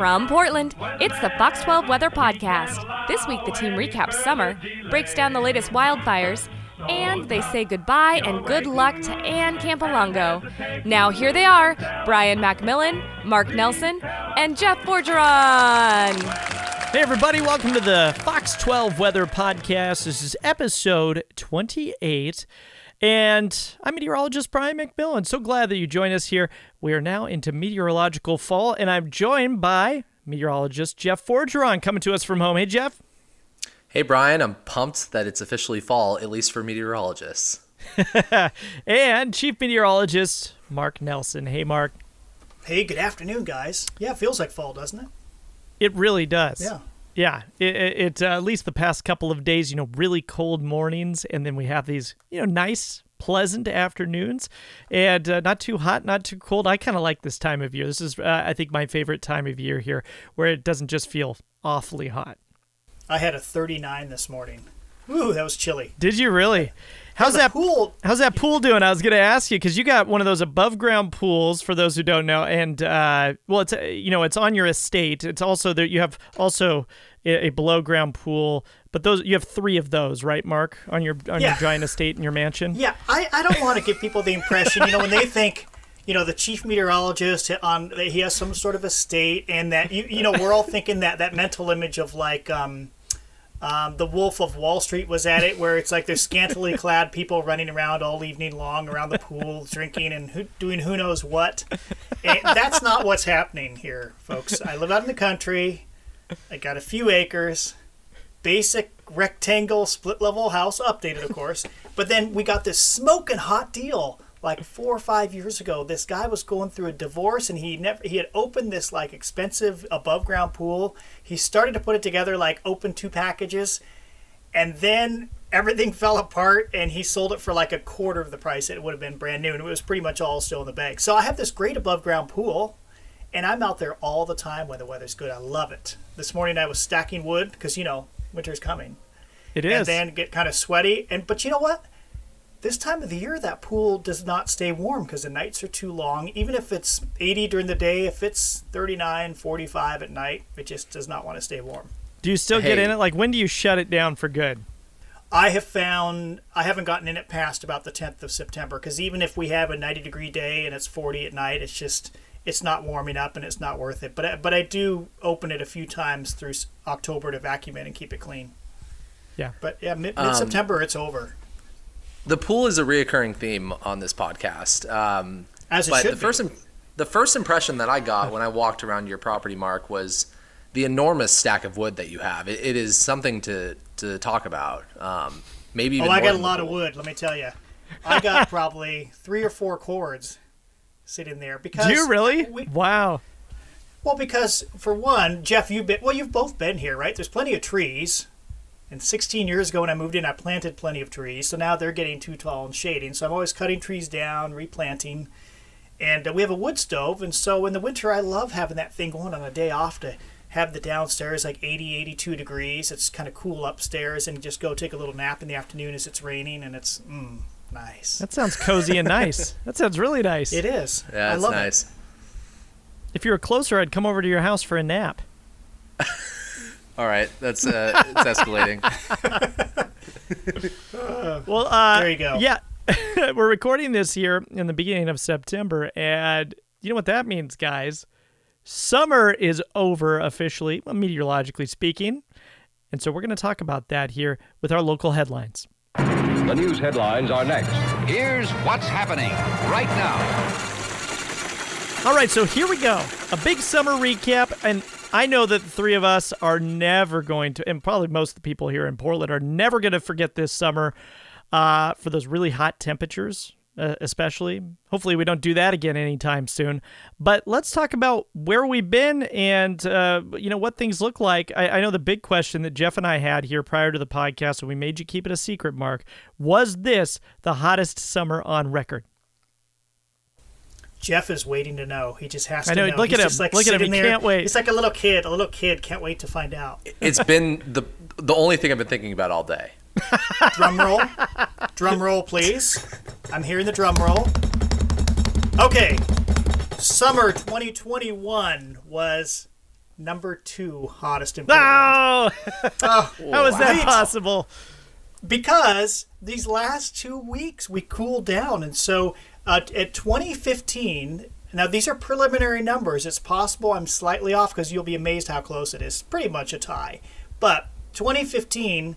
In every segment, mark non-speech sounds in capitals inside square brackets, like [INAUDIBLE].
From Portland, it's the Fox 12 Weather Podcast. This week, the team recaps summer, breaks down the latest wildfires, and they say goodbye and good luck to Anne Campolongo. Now, here they are Brian McMillan, Mark Nelson, and Jeff Forgeron. Hey, everybody, welcome to the Fox 12 Weather Podcast. This is episode 28. And I'm meteorologist Brian McMillan. So glad that you joined us here. We are now into meteorological fall, and I'm joined by meteorologist Jeff Forgeron coming to us from home. Hey, Jeff. Hey, Brian. I'm pumped that it's officially fall, at least for meteorologists. [LAUGHS] and Chief Meteorologist Mark Nelson. Hey, Mark. Hey, good afternoon, guys. Yeah, it feels like fall, doesn't it? It really does. Yeah. Yeah, it, it, uh, at least the past couple of days, you know, really cold mornings, and then we have these, you know, nice, pleasant afternoons, and uh, not too hot, not too cold. I kind of like this time of year. This is, uh, I think, my favorite time of year here, where it doesn't just feel awfully hot. I had a 39 this morning. Ooh, that was chilly. Did you really? How's that pool? How's that pool doing? I was going to ask you because you got one of those above ground pools. For those who don't know, and uh, well, it's uh, you know it's on your estate. It's also that you have also a, a below ground pool, but those you have three of those, right, Mark, on your on Yeah. your giant estate in your mansion. Yeah, I, I don't want to give people the impression, you know, when they think, you know, the chief meteorologist on that he has some sort of estate, and that you you know we're all thinking that that mental image of like um, um, the Wolf of Wall Street was at it, where it's like there's scantily clad people running around all evening long around the pool, drinking and who, doing who knows what. And that's not what's happening here, folks. I live out in the country. I got a few acres, basic rectangle split level house, updated of course. [LAUGHS] But then we got this smoking hot deal like four or five years ago. This guy was going through a divorce and he never he had opened this like expensive above ground pool. He started to put it together like open two packages, and then everything [LAUGHS] fell apart and he sold it for like a quarter of the price it would have been brand new and it was pretty much all still in the bank. So I have this great above ground pool and I'm out there all the time when the weather's good. I love it. This morning I was stacking wood because you know winter's coming, it and then get kind of sweaty. And but you know what? This time of the year, that pool does not stay warm because the nights are too long. Even if it's 80 during the day, if it's 39, 45 at night, it just does not want to stay warm. do you still get in it? Like when do you shut it down for good? I have found I haven't gotten in it past about the 10th of September because even if we have a 90 degree day and it's 40 at night, it's just it's not warming up and it's not worth it. But I, but I do open it a few times through October to vacuum it and keep it clean. Yeah. But yeah, mid September it's over. The pool is a reoccurring theme on this podcast. Um, As it but should the be. first im- the first impression that I got when I walked around your property, Mark, was the enormous stack of wood that you have. It, it is something to to talk about. Um, maybe even Oh, I more got a lot of wood. Let me tell you, I got [LAUGHS] probably three or four cords sitting there because Do you really? We, wow. well, because for one, Jeff, you've been well. You've both been here, right? There's plenty of trees. And 16 years ago, when I moved in, I planted plenty of trees. So now they're getting too tall and shading. So I'm always cutting trees down, replanting. And uh, we have a wood stove. And so in the winter, I love having that thing going on a day off to have the downstairs like 80, 82 degrees. It's kind of cool upstairs and just go take a little nap in the afternoon as it's raining. And it's mm, nice. That sounds cozy and nice. [LAUGHS] That sounds really nice. It is. Yeah, I it's love nice. If you were closer, I'd come over to your house for a nap. [LAUGHS] All right, that's uh, it's escalating. [LAUGHS] Well, uh, There you go. Yeah, we're recording this here in the beginning of September, and you know what that means, guys? Summer is over officially, well, meteorologically speaking, and so we're going to talk about that here with our local headlines. The news headlines are next. Here's what's happening right now. All right, so here we go. A big summer recap. And I know that the three of us are never going to, and probably most of the people here in Portland are never going to forget this summer uh, for those really hot temperatures, uh, especially. Hopefully, we don't do that again anytime soon. But let's talk about where we've been and, uh, you know, what things look like. I, I know the big question that Jeff and I had here prior to the podcast, and we made you keep it a secret, Mark. Was this the hottest summer on record? Jeff is waiting to know. He just has I to know. know. Look He's at him. Like Look at him. He there. can't wait. He's like a little kid. A little kid can't wait to find out. It's been the the only thing I've been thinking about all day. [LAUGHS] Drum roll. drum roll, please. I'm hearing the drum roll. Okay. Summer 2021 was number two hottest in Portland. [LAUGHS] Oh, how is that possible? because these last two weeks we cooled down and so uh, at 2015 now these are preliminary numbers it's possible i'm slightly off because you'll be amazed how close it is pretty much a tie but 2015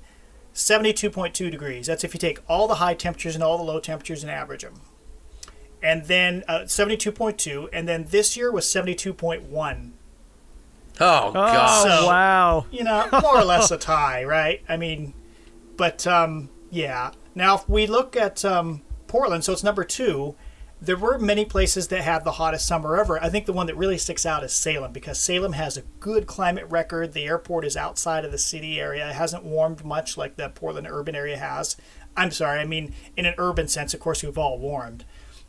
72.2 degrees that's if you take all the high temperatures and all the low temperatures and average them and then uh, 72.2 and then this year was 72.1 Oh, God. Oh, So- wow. you know, more or less a [LAUGHS] tie, right? I mean, but um, yeah. Now, if we look at um, Portland, so it's number two. There were many places that had the hottest summer ever. I think the one that really sticks out is Salem because Salem has a good climate record. The airport is outside of the city area. It hasn't warmed much like the Portland urban area has. I'm sorry, I mean, in an urban sense, of course, we've all warmed.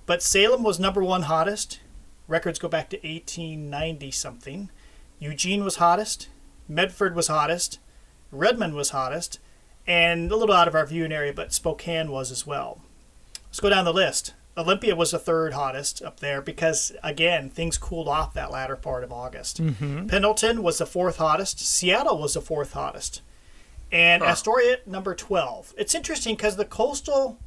But Salem was number one hottest. Records go back to 1890 something. Eugene was hottest. Medford was hottest. Redmond was hottest. And a little out of our viewing area, but Spokane was as well. Let's go down the list. Olympia was the third hottest up there because, again, things cooled off that latter part of August. Mm-hmm. Pendleton was the fourth hottest. Seattle was the fourth hottest. And Astoria, number 12. It's interesting because the coastal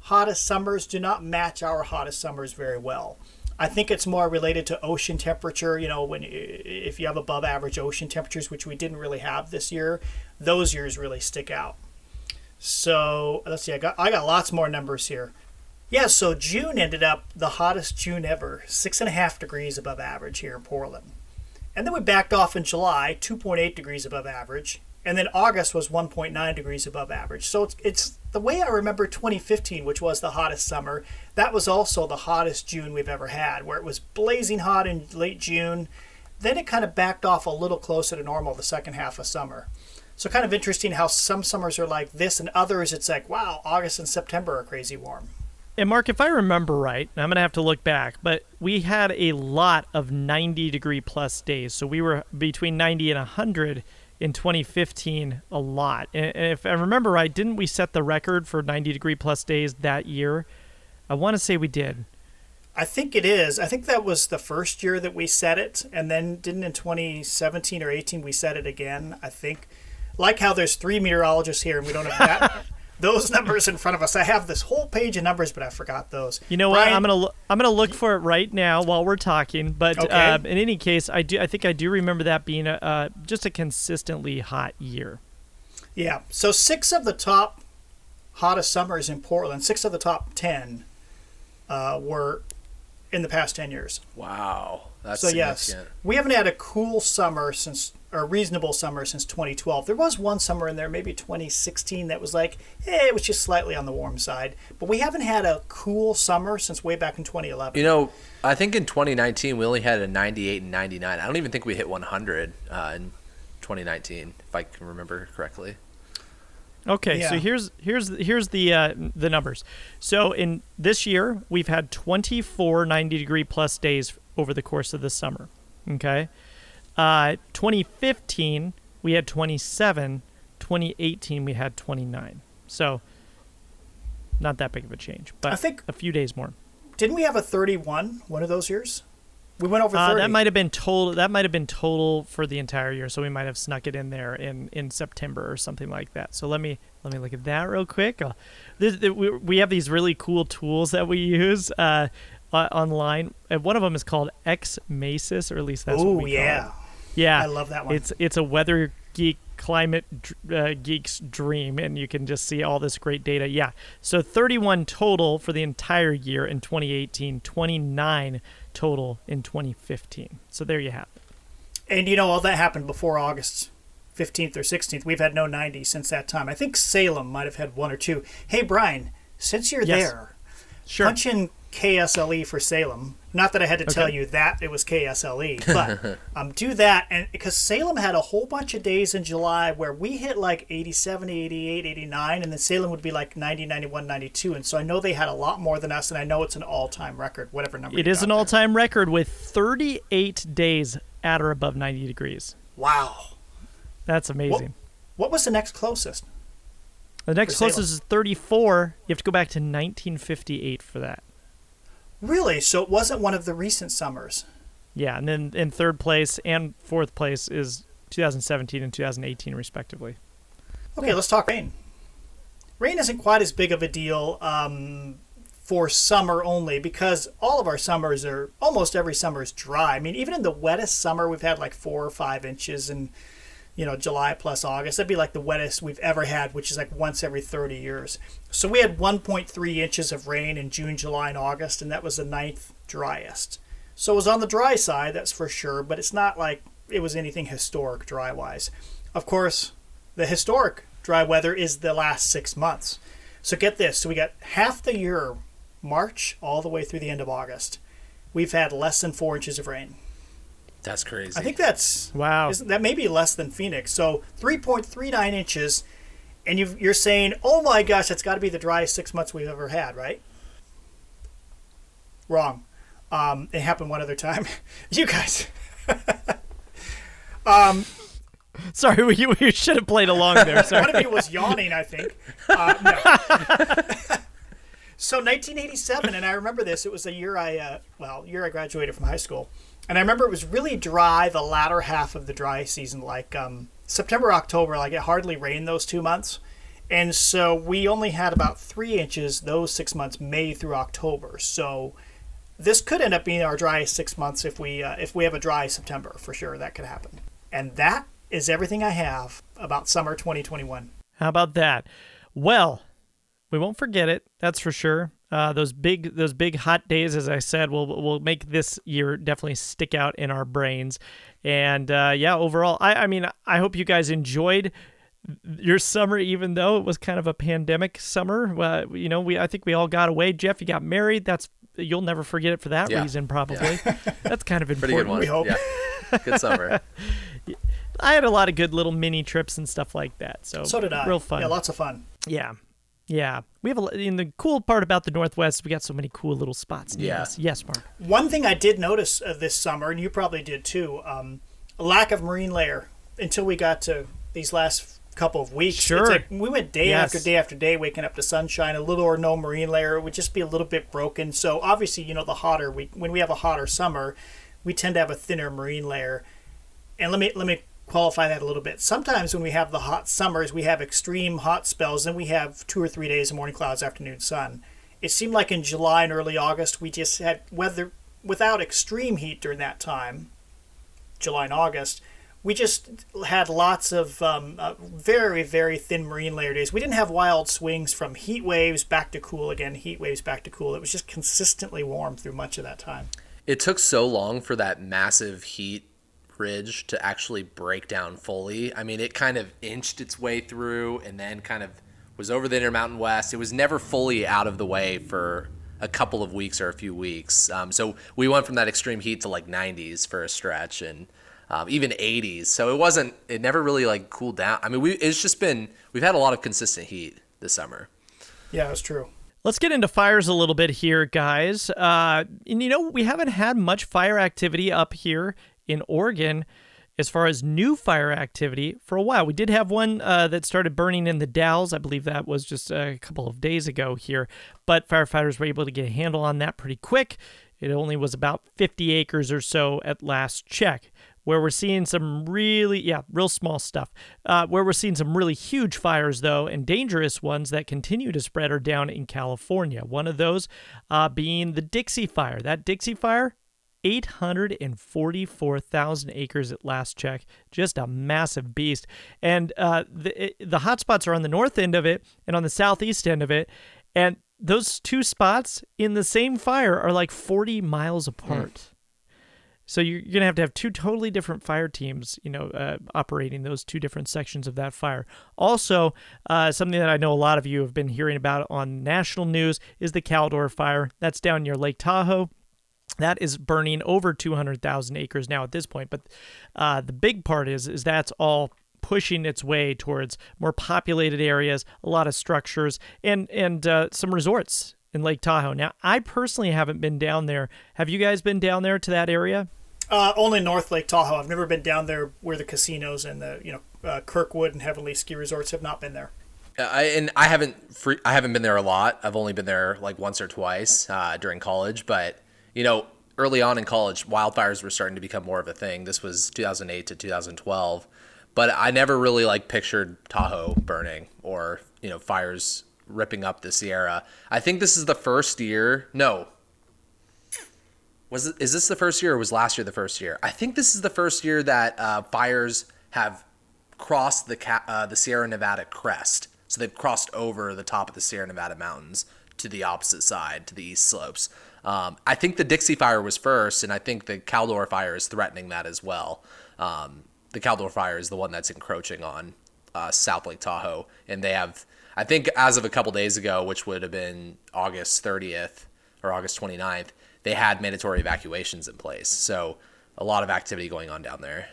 hottest summers do not match our hottest summers very well. I think it's more related to ocean temperature. You know, when if you have above average ocean temperatures, which we didn't really have this year, those years really stick out. So let's see. I got I got lots more numbers here. Yeah, so June ended up the hottest June ever, six and a half degrees above average here in Portland. And then we backed off in July, 2.8 degrees above average. And then August was 1.9 degrees above average. So it's, it's the way I remember 2015, which was the hottest summer. That was also the hottest June we've ever had, where it was blazing hot in late June. Then it kind of backed off a little closer to normal the second half of summer. So kind of interesting how some summers are like this, and others it's like, wow, August and September are crazy warm. And Mark, if I remember right, I'm going to have to look back, but we had a lot of 90 degree plus days. So we were between 90 and 100 in 2015, a lot. And if I remember right, didn't we set the record for 90 degree plus days that year? I want to say we did. I think it is. I think that was the first year that we set it, and then didn't in 2017 or 18 we set it again. I think, like how there's three meteorologists here and we don't have that, [LAUGHS] those numbers in front of us. I have this whole page of numbers, but I forgot those. You know what? I'm gonna lo- I'm gonna look for it right now while we're talking. But Okay. uh, in any case, I do I think I do remember that being a, uh, just a consistently hot year. Yeah. So six of the top hottest summers in Portland, six of the top ten, uh, were in the past ten years. Wow. That's So yes, we haven't had a cool summer since, or reasonable summer since 2012. There was one summer in there, maybe 2016, that was like, eh, it was just slightly on the warm side. But we haven't had a cool summer since way back in 2011. You know, I think in 2019 we only had a 98 and 99. I don't even think we hit 100 uh, in 2019, if I can remember correctly. Okay, so here's here's here's the uh, the numbers. So in this year, we've had 24 90 degree plus days over the course of the summer. Okay, uh, 2015 we had 27. 2018 we had 29. So not that big of a change, but I think- a few days more. Didn't we have a 31 one of those years? We went over 30. Uh, that might have been total. That might have been total for the entire year. So we might have snuck it in there in, in September or something like that. So let me let me look at that real quick. Uh, this, th- we, we have these really cool tools that we use uh, uh, online. And one of them is called X Masis, or at least that's what oh, yeah. Yeah, I love that one. It's it's a weather geek climate uh, geek's dream, and you can just see all this great data. Yeah, so 31 total for the entire year in 2018, 29 total in 2015. So there you have it. And you know, all that happened before August 15th or 16th. We've had no 90 since that time. I think Salem might have had one or two. Hey, Brian, since you're Yes. there, Sure. punch in KSLE for Salem. Not that I had to tell you that it was KSLE, [LAUGHS] but um, do that. And because Salem had a whole bunch of days in July where we hit like 87, 88, 89, and then Salem would be like 90, 91, 92. And so I know they had a lot more than us, and I know it's an all time record, whatever number It is an all-time record with 38 days at or above 90 degrees. Wow. That's amazing. What was the next closest? The next closest is 34. You have to go back to 1958 for that. Really? So it wasn't one of the recent summers. Yeah, and then in third place and fourth place is 2017 and 2018 respectively. Okay, let's talk rain. Rain isn't quite as big of a deal um, for summer only because all of our summers are almost every summer is dry. I mean, even in the wettest summer, we've had like four or five inches in, you know, July plus August. That'd be like the wettest we've ever had, which is like once every 30 years. So we had 1.3 inches of rain in June, July, and August, and that was the ninth driest. So it was on the dry side, that's for sure, but it's not like it was anything historic dry wise. Of course, the historic dry weather is the last six months. So get this so we got half the year, March, all the way through the end of August. We've had less than four inches of rain. That's crazy. I think that's Wow. isn't- that may be less than Phoenix. So 3.39 inches, and you you're saying, oh my gosh, that's got to be the driest six months we've ever had, right? Wrong. Um, it happened one other time. [LAUGHS] you guys. [LAUGHS] Sorry, [LAUGHS] we, we should have played along there. Sorry. One of you was yawning, I think. Uh, no. so 1987, and I remember this. It was the year I, uh, well, year I graduated from high school, and I remember it was really dry the latter half of the dry season, like um, September, October. Like it hardly rained those two months, and so we only had about three inches those six months, May through October. So this could end up being our driest six months if we uh, if we have a dry September for sure. That could happen, and that is everything I have about summer 2021. How about that? Well, we won't forget it. That's for sure. Uh, those big, those big hot days, as I said, will will make this year definitely stick out in our brains. And uh, yeah, overall, I, I mean, I hope you guys enjoyed your summer, even though it was kind of a pandemic summer. Uh, you know, we I think we all got away. Jeff, you got married. That's you'll never forget it for that Yeah. reason, probably. [LAUGHS] That's kind of important. Pretty good one. We hope. Yeah. Good summer. [LAUGHS] I had a lot of good little mini trips and stuff like that. So So did I. Real fun. Yeah, lots of fun. Yeah. Yeah. We have a in the cool part about the Northwest, we got so many cool little spots. near Yeah. us. Yes, Mark. One thing I did notice uh, this summer, and you probably did too, um, a lack of marine layer until we got to these last couple of weeks. Sure. It's like we went day Yes. after day after day, waking up to sunshine, a little or no marine layer. It would just be a little bit broken. So obviously, you know, the hotter we when we have a hotter summer, we tend to have a thinner marine layer. And let me let me qualify that a little bit. Sometimes when we have the hot summers, we have extreme hot spells, then we have two or three days of morning clouds, afternoon sun. It seemed like in July and early August we just had weather without extreme heat during that time, July and August. We just had lots of um, uh, very very thin marine layer days. We didn't have wild swings from heat waves back to cool again, heat waves back to cool. It was just consistently warm through much of that time. It took so long for that massive heat ridge to actually break down fully. I mean, it kind of inched its way through and then kind of was over the Intermountain West. It was never fully out of the way for a couple of weeks or a few weeks. Um, so we went from that extreme heat to like 90s for a stretch and um, even 80s. So it wasn't. It never really like cooled down. I mean, we it's just been we've had a lot of consistent heat this summer. Yeah, it's true. Let's get into fires a little bit here, guys. Uh, and you know, we haven't had much fire activity up here in Oregon as far as new fire activity for a while. We did have one uh, that started burning in the Dalles. I believe that was just a couple of days ago here, but firefighters were able to get a handle on that pretty quick. It only was about 50 acres or so at last check. Where we're seeing some really, yeah, real small stuff. Uh, where we're seeing some really huge fires, though, and dangerous ones that continue to spread are down in California. One of those uh, being the Dixie Fire. That Dixie Fire 844,000 acres at last check. Just a massive beast. And uh, the, it, the hot spots are on the north end of it and on the southeast end of it. And those two spots in the same fire are like 40 miles apart. So you're going to have to have two totally different fire teams, you know, uh, operating those two different sections of that fire. Also, uh, something that I know a lot of you have been hearing about on national news is the Caldor fire. That's down near Lake Tahoe. That is burning over 200,000 acres now at this point. But uh, the big part is is that's all pushing its way towards more populated areas, a lot of structures, and and uh, some resorts in Lake Tahoe. Now, I personally haven't been down there. Have you guys been down there to that area? Uh, only North Lake Tahoe. I've never been down there where the casinos and the you know uh, Kirkwood and Heavenly ski resorts have not been there. Uh, I, and I haven't free, I haven't been there a lot. I've only been there like once or twice uh, during college. But you know, early on in college, wildfires were starting to become more of a thing. This was 2008 to 2012, but I never really like pictured Tahoe burning or you know fires ripping up the Sierra. I think this is the first year. No, was it, is this the first year or was last year the first year? I think this is the first year that uh, fires have crossed the ca- uh, the Sierra Nevada crest. So they've crossed over the top of the Sierra Nevada mountains to the opposite side, to the east slopes. Um, I think the Dixie Fire was first, and I think the Caldor Fire is threatening that as well. Um, the Caldor Fire is the one that's encroaching on uh, South Lake Tahoe, and they have, I think, as of a couple days ago, which would have been August 30th or August 29th, they had mandatory evacuations in place. So a lot of activity going on down there.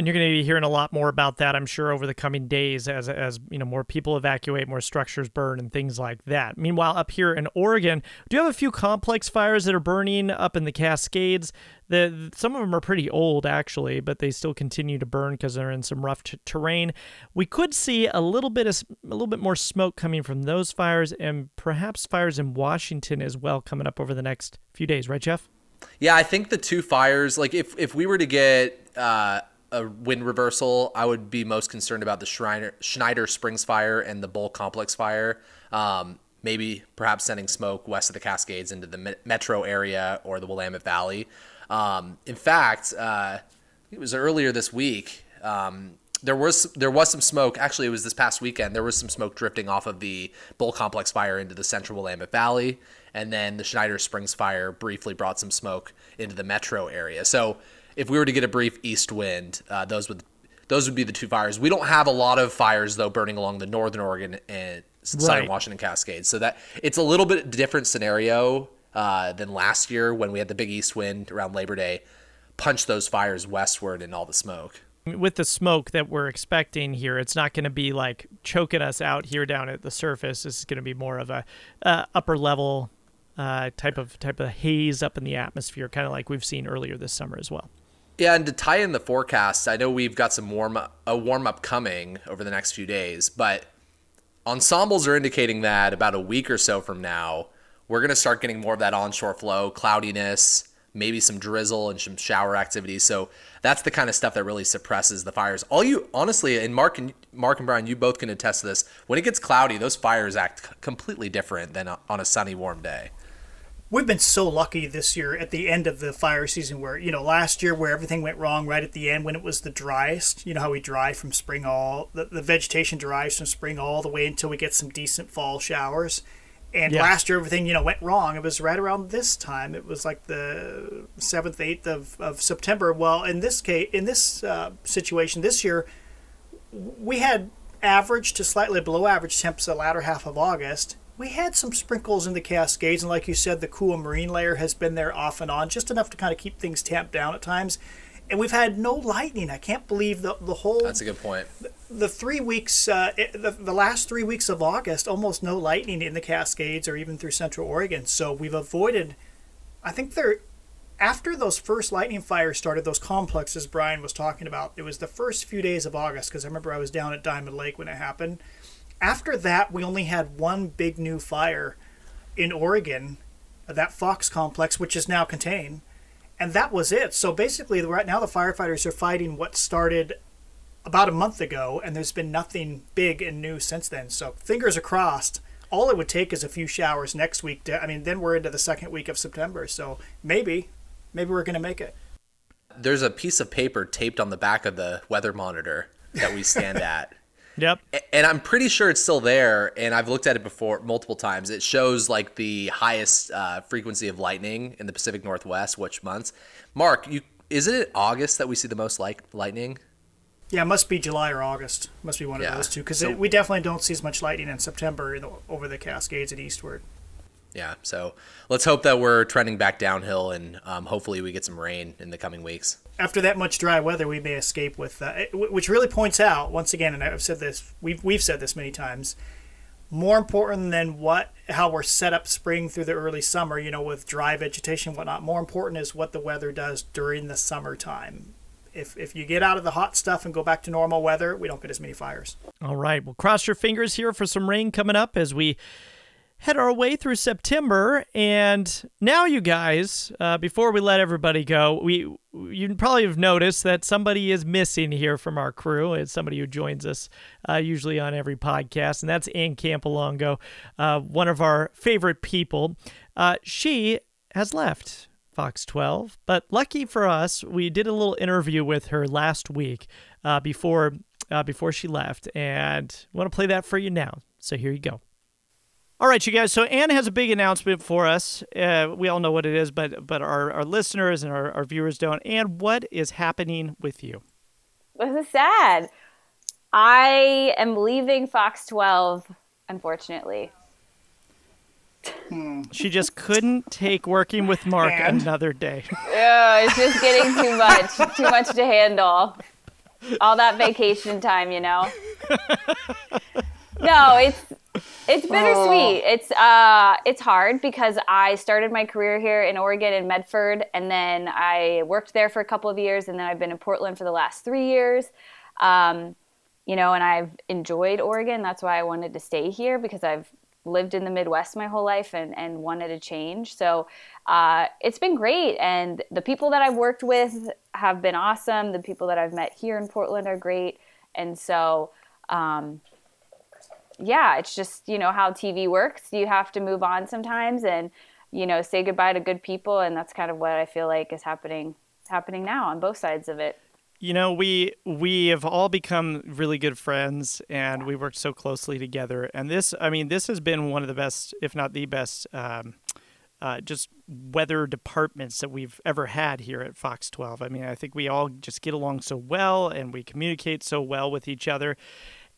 And you're going to be hearing a lot more about that, I'm sure, over the coming days as as you know more people evacuate, more structures burn, and things like that. Meanwhile, up here in Oregon, do you have a few complex fires that are burning up in the Cascades? The some of them are pretty old actually, but they still continue to burn because they're in some rough t- terrain. We could see a little bit of a little bit more smoke coming from those fires, and perhaps fires in Washington as well coming up over the next few days, right, Jeff? Yeah, I think the two fires, like if if we were to get uh, a wind reversal, I would be most concerned about the Schneider, Schneider Springs fire and the Bull Complex fire. Um, maybe perhaps sending smoke west of the Cascades into the metro area or the Willamette Valley. Um, in fact, uh, it was earlier this week. Um, there was there was some smoke. Actually, it was this past weekend. There was some smoke drifting off of the Bull Complex fire into the central Willamette Valley, and then the Schneider Springs fire briefly brought some smoke into the metro area. So if we were to get a brief east wind, uh, those would those would be the two fires. We don't have a lot of fires though burning along the northern Oregon and southern right. Washington Cascades, so that it's a little bit different scenario uh, than last year when we had the big east wind around Labor Day, punch those fires westward and all the smoke. With the smoke that we're expecting here, it's not going to be like choking us out here down at the surface. This is going to be more of a uh, upper level uh, type of type of haze up in the atmosphere, kind of like we've seen earlier this summer as well. Yeah, and to tie in the forecast, I know we've got some warm up, a warm up coming over the next few days, but ensembles are indicating that about a week or so from now, we're going to start getting more of that onshore flow, cloudiness, maybe some drizzle and some shower activity. So that's the kind of stuff that really suppresses the fires. All you honestly, and Mark and Mark and Brian, you both can attest to this. When it gets cloudy, those fires act completely different than on a sunny, warm day we've been so lucky this year at the end of the fire season where you know last year where everything went wrong right at the end when it was the driest you know how we dry from spring all the, the vegetation dries from spring all the way until we get some decent fall showers. And yeah. last year everything you know went wrong. It was right around this time. It was like the 7th 8th of, of september. Well in this case in this uh, situation this year we had average to slightly below average temps the latter half of august we had some sprinkles in the Cascades, and like you said, the cool marine layer has been there off and on, just enough to kind of keep things tamped down at times. And we've had no lightning. I can't believe the the whole. That's a good point. The, the three weeks, uh, the, the last three weeks of August, almost no lightning in the Cascades or even through Central Oregon. So we've avoided. I think there, after those first lightning fires started, those complexes Brian was talking about. It was the first few days of August because I remember I was down at Diamond Lake when it happened after that, we only had one big new fire in Oregon, that Fox complex, which is now contained, and that was it. So basically, right now the firefighters are fighting what started about a month ago, and there's been nothing big and new since then. So fingers are crossed. All it would take is a few showers next week. To, I mean, then we're into the second week of September, so maybe, maybe we're going to make it. There's a piece of paper taped on the back of the weather monitor that we stand [LAUGHS] at Yep. And I'm pretty sure it's still there. And I've looked at it before multiple times. It shows like the highest uh, frequency of lightning in the Pacific Northwest, which months. Mark, you is it August that we see the most like lightning? Yeah, it must be July or August. Must be one yeah. of those two because so, we definitely don't see as much lightning in September in the, over the Cascades and eastward. Yeah, so let's hope that we're trending back downhill and um, hopefully we get some rain in the coming weeks after that much dry weather, we may escape with, uh, which really points out once again, and I've said this, we've we've said this many times. More important than what how we're set up spring through the early summer, you know, with dry vegetation, whatnot. More important is what the weather does during the summertime. If if you get out of the hot stuff and go back to normal weather, we don't get as many fires. All right, well, cross your fingers here for some rain coming up as we head our way through September, and now you guys, uh, before we let everybody go, we you probably have noticed that somebody is missing here from our crew. It's somebody who joins us uh, usually on every podcast, and that's Anne Campolongo, uh, one of our favorite people. Uh, she has left Fox 12, but lucky for us, we did a little interview with her last week uh, before uh, before she left, and I want to play that for you now. So here you go. All right, you guys. So Anne has a big announcement for us. Uh, we all know what it is, but but our, our listeners and our, our viewers don't. Anne, what is happening with you? This is sad. I am leaving Fox 12, unfortunately. She just couldn't take working with Mark And? another day. Yeah, it's just getting too [LAUGHS] much, too much to handle. All that vacation time, you know. [LAUGHS] No, it's it's bittersweet. It's uh it's hard because I started my career here in Oregon in Medford and then I worked there for a couple of years and then I've been in Portland for the last 3 years. Um you know, and I've enjoyed Oregon. That's why I wanted to stay here because I've lived in the Midwest my whole life and, and wanted a change. So uh, it's been great. And the people that I've worked with have been awesome. The people that I've met here in Portland are great. And so, um, yeah, it's just, you know, how TV works. You have to move on sometimes and, you know, say goodbye to good people. And that's kind of what I feel like is happening happening now on both sides of it. You know, we we have all become really good friends, and we work so closely together. And this, I mean, this has been one of the best, if not the best, um, uh, just weather departments that we've ever had here at Fox 12. I mean, I think we all just get along so well, and we communicate so well with each other.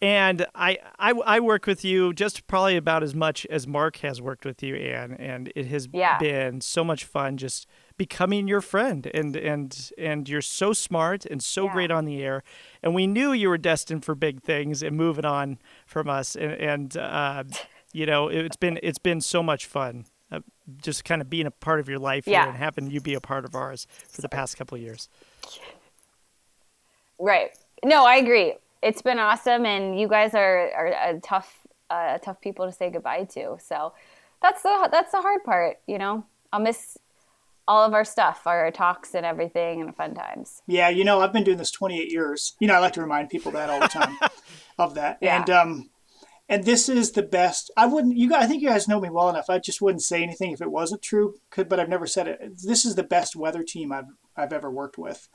And I, I, I work with you just probably about as much as Mark has worked with you, Anne, and it has Yeah. been so much fun just becoming your friend. And and and you're so smart and so Yeah. great on the air. And we knew you were destined for big things and moving on from us. And and uh, you know, it's been it's been so much fun. Uh, just kind of being a part of your life here Yeah. and having you be a part of ours for the past couple of years. Right. No, I agree. It's been awesome, and you guys are, are a tough, uh, tough people to say goodbye to. So that's the that's the hard part. You know, I'll miss all of our stuff, our talks and everything, and fun times. Yeah, you know, I've been doing this 28 years. You know, I like to remind people that all the time [LAUGHS] of that. Yeah. And um and this is the best. I wouldn't you guys I think you guys know me well enough. I just wouldn't say anything if it wasn't true, could but I've never said it. This is the best weather team I've I've ever worked with.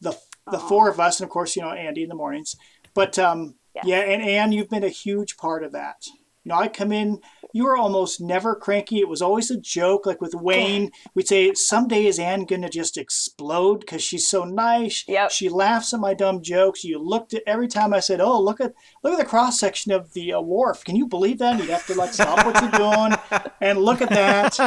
The the four of us and of course, you know, Andy in the mornings. But um Yes. yeah, and Anne, you've been a huge part of that. You know, I come in, you were almost never cranky. It was always a joke. Like with Wayne, we'd say, someday is Anne going to just explode because she's so nice. Yep. She laughs at my dumb jokes. You looked at every time I said, "Oh, look at look at the cross section of the uh, WRF. Can you believe that?" And you'd have to like stop what you're doing and look at that.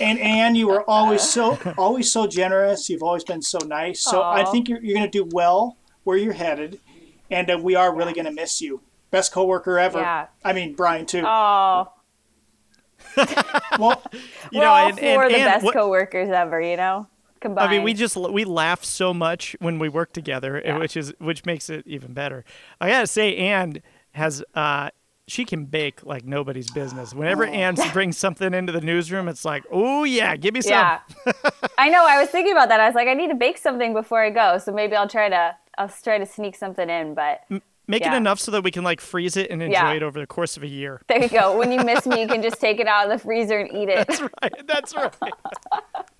And Anne, you were always so always so generous. You've always been so nice. So I think you're, you're going to do well where you're headed, and uh, we are really going to miss you. Best coworker ever. Yeah. I mean, Brian too. Oh, [LAUGHS] well, [LAUGHS] You we're know, all and- four and- the and best what- coworkers ever. You know, combined. I mean, we just we laugh so much when we work together, and which is which makes it even better. I gotta say, Anne has uh, she can bake like nobody's business. Whenever Anne [LAUGHS] brings something into the newsroom, it's like, oh yeah, give me some. yeah. I know. I was thinking about that. I was like, I need to bake something before I go, so maybe I'll try to I'll try to sneak something in. But Make it enough so that we can like freeze it and enjoy Yeah. it over the course of a year. there you go. When you [LAUGHS] miss me, you can just take it out of the freezer and eat it. That's right, that's right. [LAUGHS]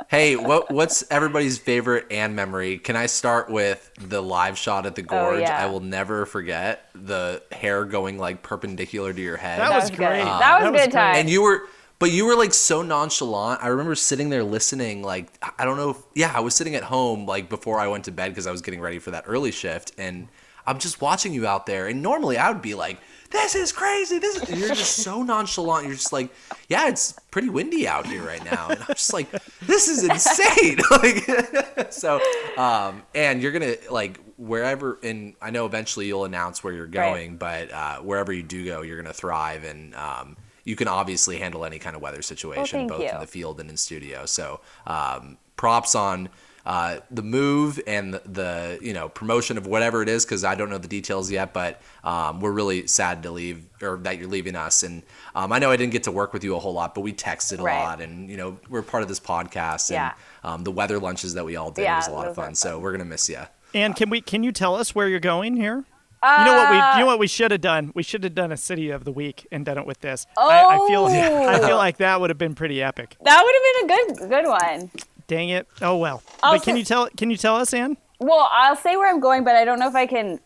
Hey, what what's everybody's favorite and memory? Can I start with the live shot at the gorge? Oh, yeah. I will never forget the hair going like perpendicular to your head. That That was was great. good. Uh, That was a good time. and you were but you were like so nonchalant. I remember sitting there listening like I don't know if, yeah, I was sitting at home like before I went to bed because I was getting ready for that early shift and I'm just watching you out there and normally I would be like this is crazy. This is you're just so nonchalant. You're just like, yeah, it's pretty windy out here right now. And I'm just like, this is insane. [LAUGHS] like [LAUGHS] so um and you're going to like wherever and I know eventually you'll announce where you're going, but uh, wherever you do go, you're going to thrive and um you can obviously handle any kind of weather situation, thank both you. in the field and in studio. So, um, props on uh, the move and the, the you know promotion of whatever it is because I don't know the details yet, but um, we're really sad to leave or that you're leaving us. And um, I know I didn't get to work with you a whole lot, but we texted a Right. lot, and you know we're part of this podcast. Yeah. And um, the weather lunches that we all did Yeah, was a lot of those were fun. So we're gonna miss you. And can we can you tell us where you're going here? You know what we Uh, you know what we should have done? We should have done a city of the week and done it with this. I, I feel I Oh. feel like that would have been pretty epic. That would have been a good good one. Dang it. Oh well. Also- but can you tell can you tell us, Anne? Well, I'll say where I'm going, but I don't know if I can.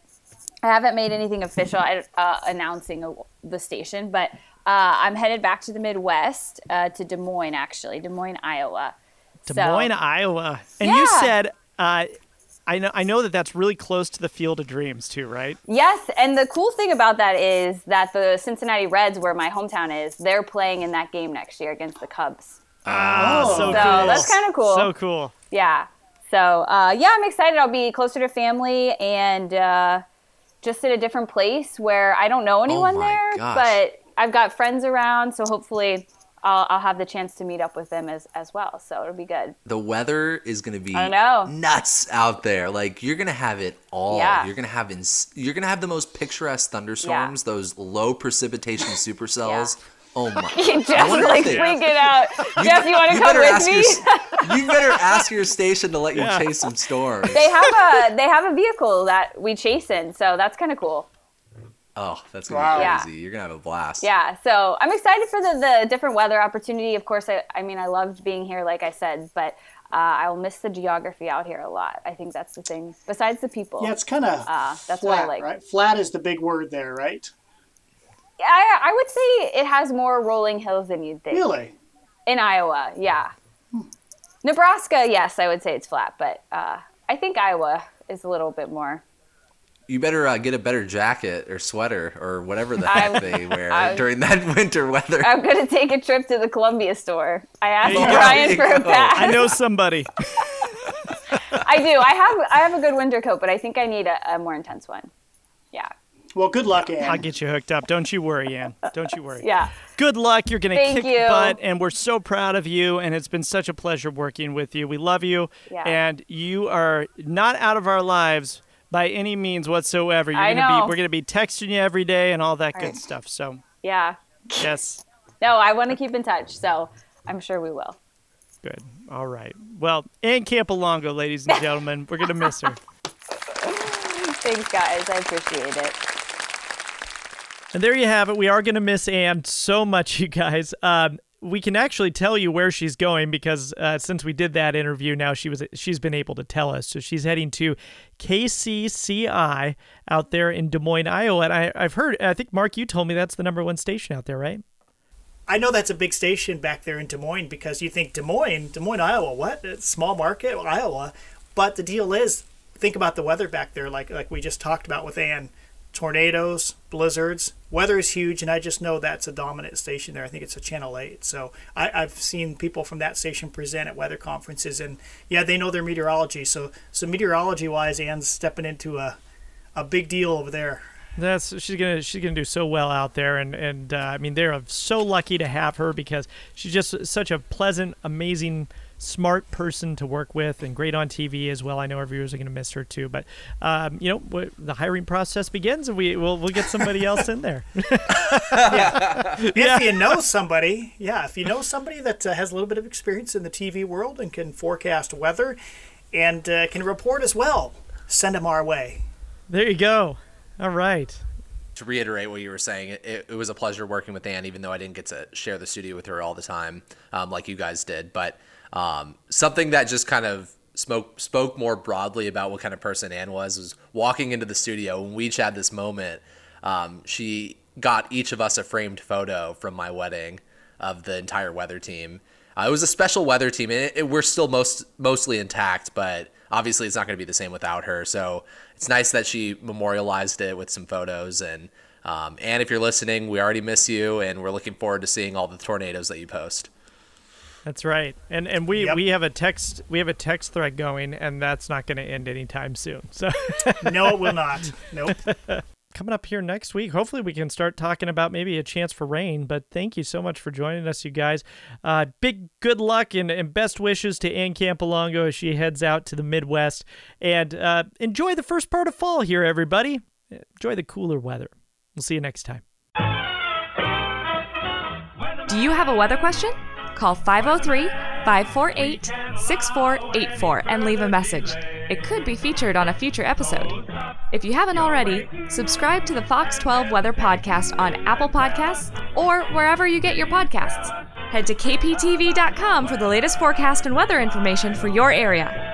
I haven't made anything official uh, announcing a, the station, but uh, I'm headed back to the Midwest uh, to Des Moines, actually, Des Moines, Iowa. Des So- Moines, Iowa. And you said uh, I know I know that that's really close to the Field of Dreams too, right? Yes, and the cool thing about that is that the Cincinnati Reds, where my hometown is, they're playing in that game next year against the Cubs. Ah, so, So cool. that's kind of cool. So cool. Yeah. So uh, yeah, I'm excited. I'll be closer to family and uh, just in a different place where I don't know anyone Oh my there, gosh. but I've got friends around. So hopefully, I'll, I'll have the chance to meet up with them as as well. So it'll be good. The weather is gonna be I know. nuts out there. Like you're gonna have it all. Yeah. You're gonna have ins- you're gonna have the most picturesque thunderstorms. Those low precipitation [LAUGHS] supercells. Oh my! [LAUGHS] Jeff's wonder like if they- freaking out. [LAUGHS] Jeff, you want to come better with ask me? your you better ask your station to let you Yeah. chase some storms. they have a they have a vehicle that we chase in, so that's kind of cool. Oh, that's gonna Wow. be Yeah. crazy. You're gonna have a blast. Yeah, so I'm excited for the, the different weather opportunity. Of course, I, I mean, I loved being here, like I said, but uh, I will miss the geography out here a lot. I think that's the thing. Besides the people, Yeah, it's kind of uh, that's flat, what I like. right? Flat is the big word there, right? I, I would say it has more rolling hills than you'd think. Really? In Iowa, yeah. Nebraska, yes, I would say it's flat, but uh, I think Iowa is a little bit more. You better uh, get a better jacket or sweater or whatever the [LAUGHS] heck they [LAUGHS] wear I'm- during that [LAUGHS] winter weather. I'm going to take a trip to the Columbia store. I asked There you go. Brian for a go. pass. I know somebody. I do. I have I have a good winter coat, but I think I need a, a more intense one. Yeah. Well, good luck, Anne. I'll get you hooked up. Don't you worry, Anne. Don't you worry. Yeah. Good luck. You're going to kick you. butt, and we're so proud of you. And it's been such a pleasure working with you. We love you, Yeah. and you are not out of our lives by any means whatsoever. You're I gonna know. be we're gonna be texting you every day and all that good Right. stuff. So Yeah. yes, [LAUGHS] No, I want to keep in touch, so I'm sure we will. good. All right. Well, Anne Campolongo, ladies and [LAUGHS] gentlemen, we're gonna miss her. Thanks, guys. I appreciate it. And there you have it. We are going to miss Anne so much, you guys. Um, we can actually tell you where she's going because uh, since we did that interview, now she was she's been able to tell us. So she's heading to KCCI out there in Des Moines, Iowa. And I, I've heard, I think Mark, you told me that's the number one station out there, right? I know that's a big station back there in Des Moines because you think Des Moines, Des Moines, Iowa, what? Small market, Iowa. But the deal is, think about the weather back there, like like we just talked about with Anne. Tornadoes, blizzards, weather is huge, and I just know that's a dominant station there. I think it's a Channel 8. So I, I've seen people from that station present at weather conferences, and yeah, they know their meteorology. So, so meteorology wise, Anne's stepping into a, a big deal over there. That's she's gonna she's gonna do so well out there, and and uh, I mean they're so lucky to have her because she's just such a pleasant, amazing, smart person to work with, and great on TV as well. I know our viewers are gonna miss her too, but um, you know w- the hiring process begins, and we we'll we'll get somebody else in there. [LAUGHS] Yeah. If you know somebody, yeah, if you know somebody that uh, has a little bit of experience in the TV world and can forecast weather and uh, can report as well, send them our way. there you go. All right. to reiterate what you were saying, it, it, it was a pleasure working with Anne, even though I didn't get to share the studio with her all the time, um, like you guys did. But um, something that just kind of spoke spoke more broadly about what kind of person Anne was was walking into the studio when we each had this moment. Um, she got each of us a framed photo from my wedding of the entire weather team. Uh, it was a special weather team, and it, it- we're still most mostly intact, but obviously it's not going to be the same without her. So it's nice that she memorialized it with some photos. And um, and if you're listening, we already miss you, and we're looking forward to seeing all the tornadoes that you post. That's right. And and we Yep. we have a text we have a text thread going, and that's not going to end anytime soon. So. [LAUGHS] No, it will not. Nope. [LAUGHS] coming up here next week. Hopefully, we can start talking about maybe a chance for rain. But thank you so much for joining us, you guys. Uh, big good luck and, and best wishes to Anne Campolongo as she heads out to the Midwest. And uh, enjoy the first part of fall here, everybody. Enjoy the cooler weather. We'll see you next time. Do you have a weather question? Call 503 548 6484 and leave a message. It could be featured on a future episode. If you haven't already, subscribe to the Fox 12 Weather Podcast on Apple Podcasts or wherever you get your podcasts. Head to kptv.com for the latest forecast and weather information for your area.